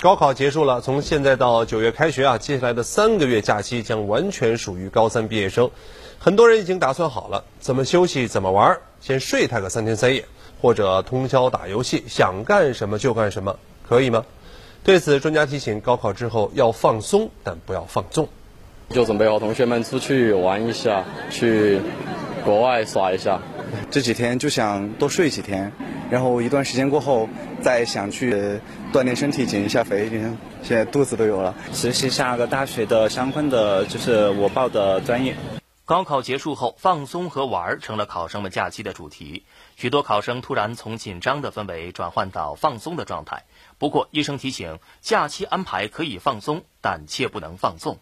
高考结束了，从现在到九月开学啊，接下来的三个月假期将完全属于高三毕业生。很多人已经打算好了，怎么休息，怎么玩，先睡他个三天三夜，或者通宵打游戏，想干什么就干什么，可以吗？对此，专家提醒：高考之后要放松，但不要放纵。就准备和同学们出去玩一下，去国外耍一下。这几天就想多睡几天。然后一段时间过后，再想去锻炼身体、减一下肥，现在肚子都有了。实习下个大学的相关的，就是我报的专业。高考结束后，放松和玩成了考生们假期的主题。许多考生突然从紧张的氛围转换到放松的状态。不过，医生提醒，假期安排可以放松，但切不能放纵。